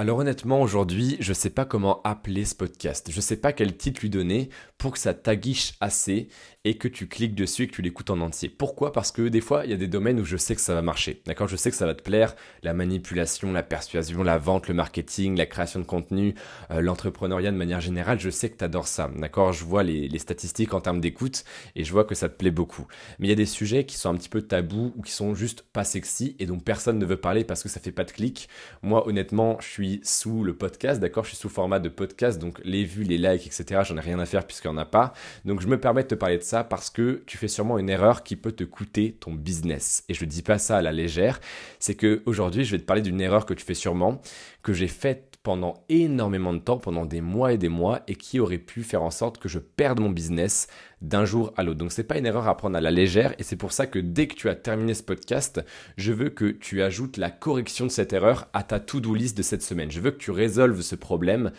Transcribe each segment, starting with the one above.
Alors honnêtement, aujourd'hui, je sais pas comment appeler ce podcast. Je ne sais pas quel titre lui donner pour que ça t'aguiche assez et que tu cliques dessus et que tu l'écoutes en entier. Pourquoi? Parce que des fois, il y a des domaines où je sais que ça va marcher. D'accord? Je sais que ça va te plaire. La manipulation, la persuasion, la vente, le marketing, la création de contenu, euh, l'entrepreneuriat de manière générale, je sais que tu adores ça. D'accord? Je vois les, les statistiques en termes d'écoute et je vois que ça te plaît beaucoup. Mais il y a des sujets qui sont un petit peu tabous ou qui sont juste pas sexy et dont personne ne veut parler parce que ça fait pas de clic. Moi, honnêtement, je suis sous le podcast, d'accord Je suis sous format de podcast, donc les vues, les likes, etc. J'en ai rien à faire puisqu'il n'y en a pas. Donc je me permets de te parler de ça parce que tu fais sûrement une erreur qui peut te coûter ton business. Et je ne dis pas ça à la légère. C'est que aujourd'hui, je vais te parler d'une erreur que tu fais sûrement, que j'ai faite pendant énormément de temps, pendant des mois et des mois, et qui aurait pu faire en sorte que je perde mon business d'un jour à l'autre. Donc c'est pas une erreur à prendre à la légère, et c'est pour ça que dès que tu as terminé ce podcast, je veux que tu ajoutes la correction de cette erreur à ta to-do list de cette semaine. Je veux que tu résolves ce problème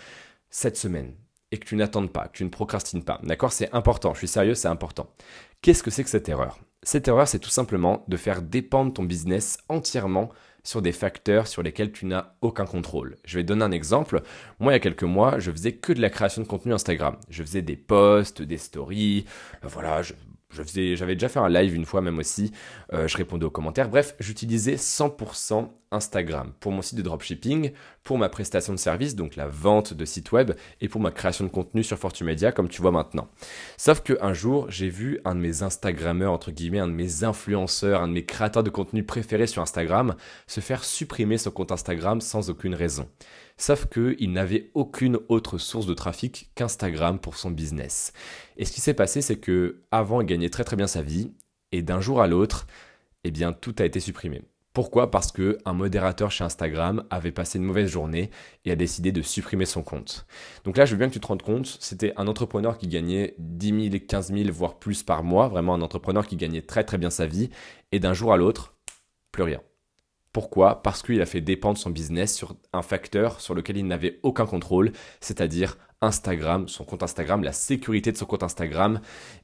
cette semaine et que tu n'attendes pas, que tu ne procrastines pas. D'accord? C'est important, je suis sérieux, c'est important. Qu'est-ce que c'est que cette erreur? Cette erreur, c'est tout simplement de faire dépendre ton business entièrement sur des facteurs sur lesquels tu n'as aucun contrôle. Je vais donner un exemple. Moi, il y a quelques mois, je faisais que de la création de contenu Instagram. Je faisais des posts, des stories, euh, voilà, j'avais déjà fait un live une fois même aussi, euh, je répondais aux commentaires. Bref, j'utilisais 100% Instagram pour mon site de dropshipping, pour ma prestation de service, donc la vente de site web, et pour ma création de contenu sur Fortumedia, comme tu vois maintenant. Sauf qu'un jour, j'ai vu un de mes Instagrammeurs, entre guillemets, un de mes influenceurs, un de mes créateurs de contenu préférés sur Instagram, se faire supprimer son compte Instagram sans aucune raison. Sauf qu'il n'avait aucune autre source de trafic qu'Instagram pour son business. Et ce qui s'est passé, c'est que avant, il gagnait très très bien sa vie, et d'un jour à l'autre, eh bien, tout a été supprimé. Pourquoi? Parce que un modérateur chez Instagram avait passé une mauvaise journée et a décidé de supprimer son compte. Donc là, je veux bien que tu te rendes compte, c'était un entrepreneur qui gagnait 10 000, 15 000, voire plus par mois, vraiment un entrepreneur qui gagnait très très bien sa vie, et d'un jour à l'autre, plus rien. Pourquoi? Parce qu'il a fait dépendre son business sur un facteur sur lequel il n'avait aucun contrôle, c'est-à-dire Instagram, son compte Instagram, la sécurité de son compte Instagram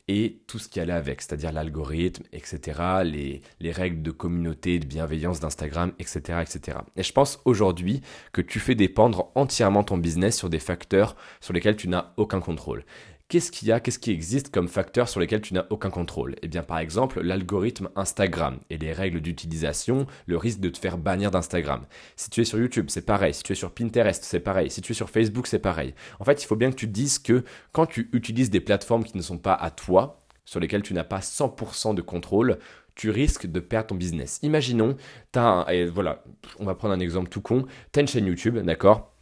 et tout ce qui allait avec, c'est-à-dire l'algorithme, etc., les, les, règles de communauté, de bienveillance d'Instagram, etc., etc. Et je pense aujourd'hui que tu fais dépendre entièrement ton business sur des facteurs sur lesquels tu n'as aucun contrôle qu'est-ce qu'il y a, qu'est-ce qui existe comme facteur sur lesquels tu n'as aucun contrôle? Eh bien, par exemple, l'algorithme Instagram et les règles d'utilisation, le risque de te faire bannir d'Instagram. Si tu es sur YouTube, c'est pareil. Si tu es sur Pinterest, c'est pareil. Si tu es sur Facebook, c'est pareil. En fait, il faut bien que tu te dises que quand tu utilises des plateformes qui ne sont pas à toi, sur lesquelles tu n'as pas 100% de contrôle, tu risques de perdre ton business. Imaginons, as et voilà, on va prendre un exemple tout con, tu as une chaîne YouTube, d'accord?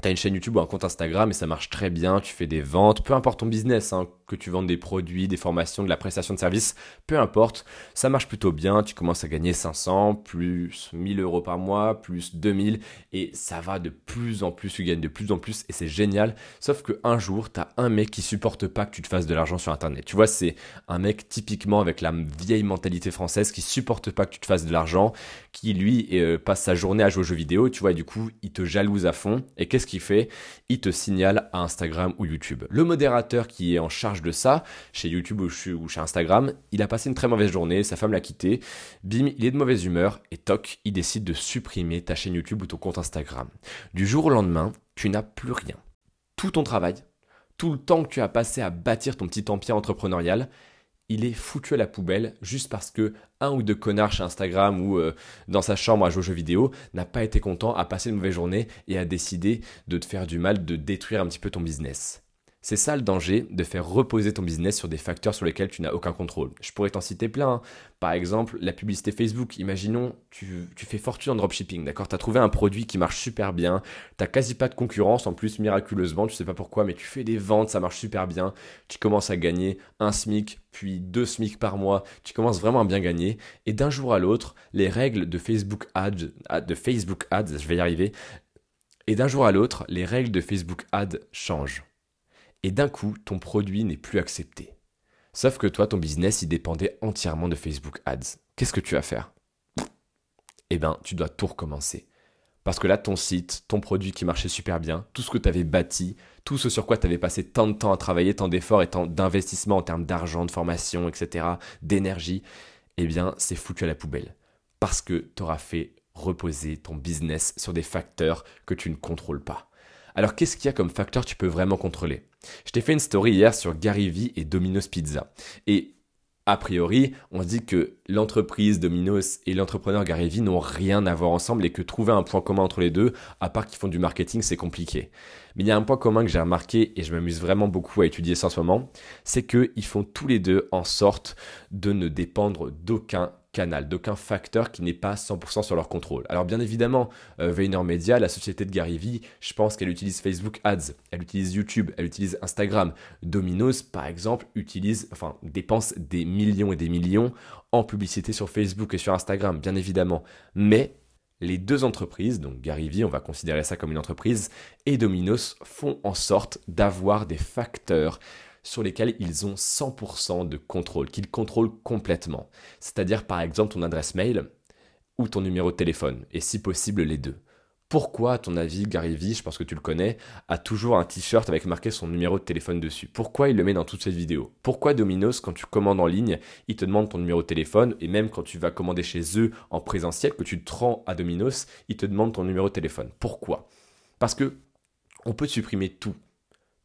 Tu as une chaîne YouTube ou un compte Instagram et ça marche très bien, tu fais des ventes, peu importe ton business, hein, que tu vendes des produits, des formations, de la prestation de service, peu importe, ça marche plutôt bien, tu commences à gagner 500, plus 1000 euros par mois, plus 2000 et ça va de plus en plus, tu gagnes de plus en plus et c'est génial, sauf qu'un jour, tu as un mec qui supporte pas que tu te fasses de l'argent sur Internet. Tu vois, c'est un mec typiquement avec la vieille mentalité française qui supporte pas que tu te fasses de l'argent, qui lui euh, passe sa journée à jouer aux jeux vidéo, tu vois, et du coup, il te jalouse à fond et qu'est-ce fait Il te signale à Instagram ou YouTube. Le modérateur qui est en charge de ça, chez YouTube ou chez Instagram, il a passé une très mauvaise journée, sa femme l'a quitté, bim, il est de mauvaise humeur, et toc, il décide de supprimer ta chaîne YouTube ou ton compte Instagram. Du jour au lendemain, tu n'as plus rien. Tout ton travail, tout le temps que tu as passé à bâtir ton petit empire entrepreneurial, il est foutu à la poubelle juste parce que un ou deux connards chez Instagram ou euh, dans sa chambre à jouer aux jeux vidéo n'a pas été content, a passé une mauvaise journée et a décidé de te faire du mal, de détruire un petit peu ton business. C'est ça le danger de faire reposer ton business sur des facteurs sur lesquels tu n'as aucun contrôle. Je pourrais t'en citer plein. Hein. Par exemple, la publicité Facebook. Imaginons, tu, fais fortune en dropshipping, d'accord? Tu as trouvé un produit qui marche super bien, tu quasi pas de concurrence, en plus miraculeusement, tu sais pas pourquoi, mais tu fais des ventes, ça marche super bien, tu commences à gagner un SMIC, puis deux SMIC par mois, tu commences vraiment à bien gagner, et d'un jour à l'autre, les règles de Facebook Ads, de Facebook Ads, je vais y arriver, et d'un jour à l'autre, les règles de Facebook Ads changent et d'un coup, ton produit n'est plus accepté. Sauf que toi, ton business, il dépendait entièrement de Facebook Ads. Qu'est-ce que tu vas faire? Eh bien, tu dois tout recommencer. Parce que là, ton site, ton produit qui marchait super bien, tout ce que tu avais bâti, tout ce sur quoi tu avais passé tant de temps à travailler, tant d'efforts et tant d'investissement en termes d'argent, de formation, etc., d'énergie, eh bien, c'est foutu à la poubelle. Parce que tu auras fait reposer ton business sur des facteurs que tu ne contrôles pas. Alors qu'est-ce qu'il y a comme facteur que tu peux vraiment contrôler? Je t'ai fait une story hier sur Gary Vee et Domino's Pizza. Et a priori, on dit que l'entreprise Domino's et l'entrepreneur Gary Vee n'ont rien à voir ensemble et que trouver un point commun entre les deux, à part qu'ils font du marketing, c'est compliqué. Mais il y a un point commun que j'ai remarqué et je m'amuse vraiment beaucoup à étudier ça en ce moment, c'est qu'ils font tous les deux en sorte de ne dépendre d'aucun canal, d'aucun facteur qui n'est pas 100% sur leur contrôle. Alors bien évidemment, euh, VaynerMedia, la société de Gary Vee, je pense qu'elle utilise Facebook Ads, elle utilise YouTube, elle utilise Instagram. Domino's, par exemple, utilise, enfin, dépense des millions et des millions en publicité sur Facebook et sur Instagram, bien évidemment. Mais les deux entreprises, donc Gary Vee, on va considérer ça comme une entreprise, et Domino's font en sorte d'avoir des facteurs sur lesquels ils ont 100% de contrôle, qu'ils contrôlent complètement. C'est-à-dire par exemple ton adresse mail ou ton numéro de téléphone, et si possible les deux. Pourquoi, à ton avis, Gary Vee, je pense que tu le connais, a toujours un t-shirt avec marqué son numéro de téléphone dessus? Pourquoi il le met dans toutes ses vidéos? Pourquoi Domino's, quand tu commandes en ligne, il te demande ton numéro de téléphone et même quand tu vas commander chez eux en présentiel, que tu te rends à Domino's, il te demande ton numéro de téléphone? Pourquoi? Parce que on peut supprimer tout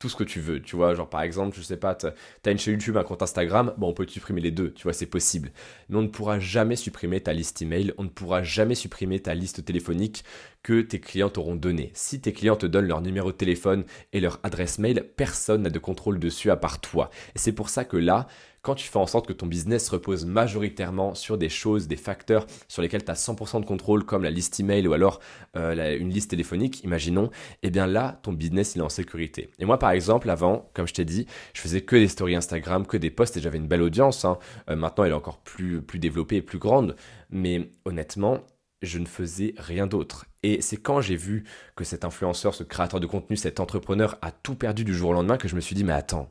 tout ce que tu veux. Tu vois, genre par exemple, je sais pas, tu as une chaîne YouTube, un compte Instagram, bon, on peut supprimer les deux, tu vois, c'est possible. Mais on ne pourra jamais supprimer ta liste email, on ne pourra jamais supprimer ta liste téléphonique que tes clients t'auront donné. Si tes clients te donnent leur numéro de téléphone et leur adresse mail, personne n'a de contrôle dessus à part toi. Et c'est pour ça que là, quand tu fais en sorte que ton business repose majoritairement sur des choses, des facteurs sur lesquels tu as 100% de contrôle, comme la liste email ou alors euh, une liste téléphonique, imaginons, eh bien là, ton business, il est en sécurité. Et moi, par exemple, avant, comme je t'ai dit, je faisais que des stories Instagram, que des posts et j'avais une belle audience. Hein. Euh, maintenant, elle est encore plus, plus développée et plus grande. Mais honnêtement, je ne faisais rien d'autre. Et c'est quand j'ai vu que cet influenceur, ce créateur de contenu, cet entrepreneur a tout perdu du jour au lendemain que je me suis dit, mais attends,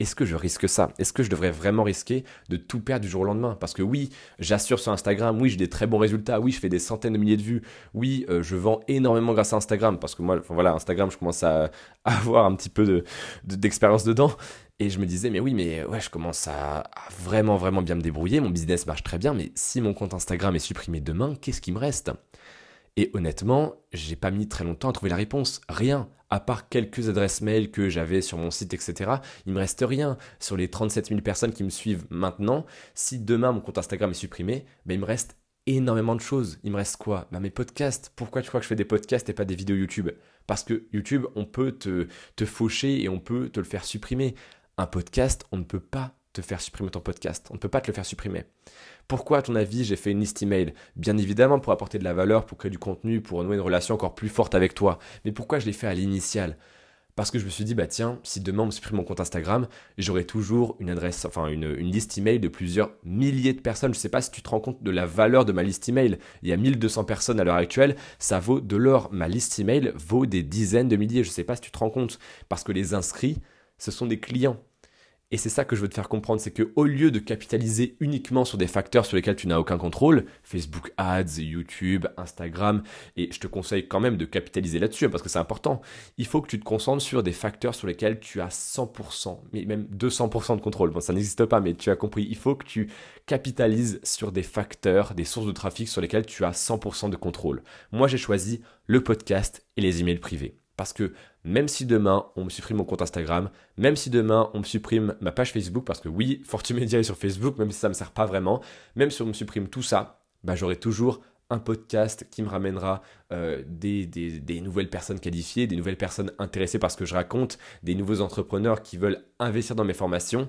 est-ce que je risque ça? Est-ce que je devrais vraiment risquer de tout perdre du jour au lendemain? Parce que oui, j'assure sur Instagram, oui, j'ai des très bons résultats, oui, je fais des centaines de milliers de vues, oui, euh, je vends énormément grâce à Instagram, parce que moi, voilà, Instagram, je commence à, avoir un petit peu d'expérience dedans. Et je me disais, mais oui, mais ouais, je commence à, à, vraiment, vraiment bien me débrouiller, mon business marche très bien, mais si mon compte Instagram est supprimé demain, qu'est-ce qui me reste? Et honnêtement, j'ai pas mis très longtemps à trouver la réponse. Rien. À part quelques adresses mail que j'avais sur mon site, etc. Il me reste rien. Sur les 37 000 personnes qui me suivent maintenant, si demain mon compte Instagram est supprimé, ben il me reste énormément de choses. Il me reste quoi? Ben Mes podcasts. Pourquoi tu crois que je fais des podcasts et pas des vidéos YouTube? Parce que YouTube, on peut te, te faucher et on peut te le faire supprimer. Un podcast, on ne peut pas te faire supprimer ton podcast. On ne peut pas te le faire supprimer. Pourquoi, à ton avis, j'ai fait une liste email? Bien évidemment pour apporter de la valeur, pour créer du contenu, pour nouer une relation encore plus forte avec toi. Mais pourquoi je l'ai fait à l'initial? Parce que je me suis dit, bah tiens, si demain on me supprime mon compte Instagram, j'aurai toujours une adresse, enfin une, une, liste email de plusieurs milliers de personnes. Je ne sais pas si tu te rends compte de la valeur de ma liste email. Il y a 1200 personnes à l'heure actuelle, ça vaut de l'or. Ma liste email vaut des dizaines de milliers. Je ne sais pas si tu te rends compte. Parce que les inscrits, ce sont des clients. Et c'est ça que je veux te faire comprendre, c'est que au lieu de capitaliser uniquement sur des facteurs sur lesquels tu n'as aucun contrôle, Facebook Ads, YouTube, Instagram, et je te conseille quand même de capitaliser là-dessus hein, parce que c'est important, il faut que tu te concentres sur des facteurs sur lesquels tu as 100%, mais même 200% de contrôle. Bon, ça n'existe pas, mais tu as compris, il faut que tu capitalises sur des facteurs, des sources de trafic sur lesquels tu as 100% de contrôle. Moi, j'ai choisi le podcast et les emails privés. Parce que même si demain on me supprime mon compte Instagram, même si demain on me supprime ma page Facebook, parce que oui, Fortumedia est sur Facebook, même si ça ne me sert pas vraiment, même si on me supprime tout ça, bah, j'aurai toujours un podcast qui me ramènera euh, des, nouvelles personnes qualifiées, des nouvelles personnes intéressées par ce que je raconte, des nouveaux entrepreneurs qui veulent investir dans mes formations.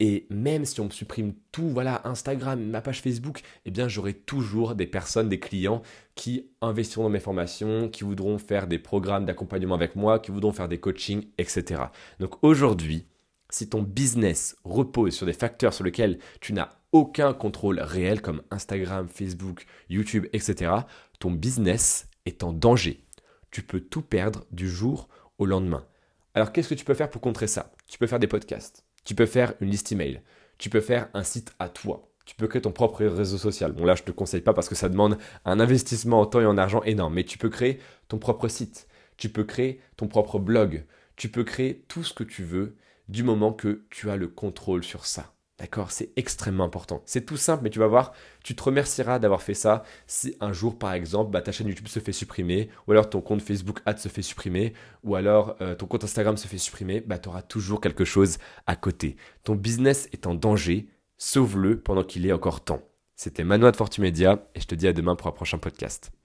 Et même si on me supprime tout, voilà, Instagram, ma page Facebook, eh bien j'aurai toujours des personnes, des clients qui investiront dans mes formations, qui voudront faire des programmes d'accompagnement avec moi, qui voudront faire des coachings, etc. Donc aujourd'hui, si ton business repose sur des facteurs sur lesquels tu n'as aucun contrôle réel comme Instagram, Facebook, YouTube, etc., ton business est en danger. Tu peux tout perdre du jour au lendemain. Alors qu'est-ce que tu peux faire pour contrer ça? Tu peux faire des podcasts tu peux faire une liste email. Tu peux faire un site à toi. Tu peux créer ton propre réseau social. Bon là, je ne te conseille pas parce que ça demande un investissement en temps et en argent énorme. Mais tu peux créer ton propre site. Tu peux créer ton propre blog. Tu peux créer tout ce que tu veux du moment que tu as le contrôle sur ça. D'accord C'est extrêmement important. C'est tout simple, mais tu vas voir, tu te remercieras d'avoir fait ça si un jour, par exemple, bah, ta chaîne YouTube se fait supprimer, ou alors ton compte Facebook Ad se fait supprimer, ou alors euh, ton compte Instagram se fait supprimer, bah, tu auras toujours quelque chose à côté. Ton business est en danger, sauve-le pendant qu'il est encore temps. C'était Manoa de Fortumedia, et je te dis à demain pour un prochain podcast.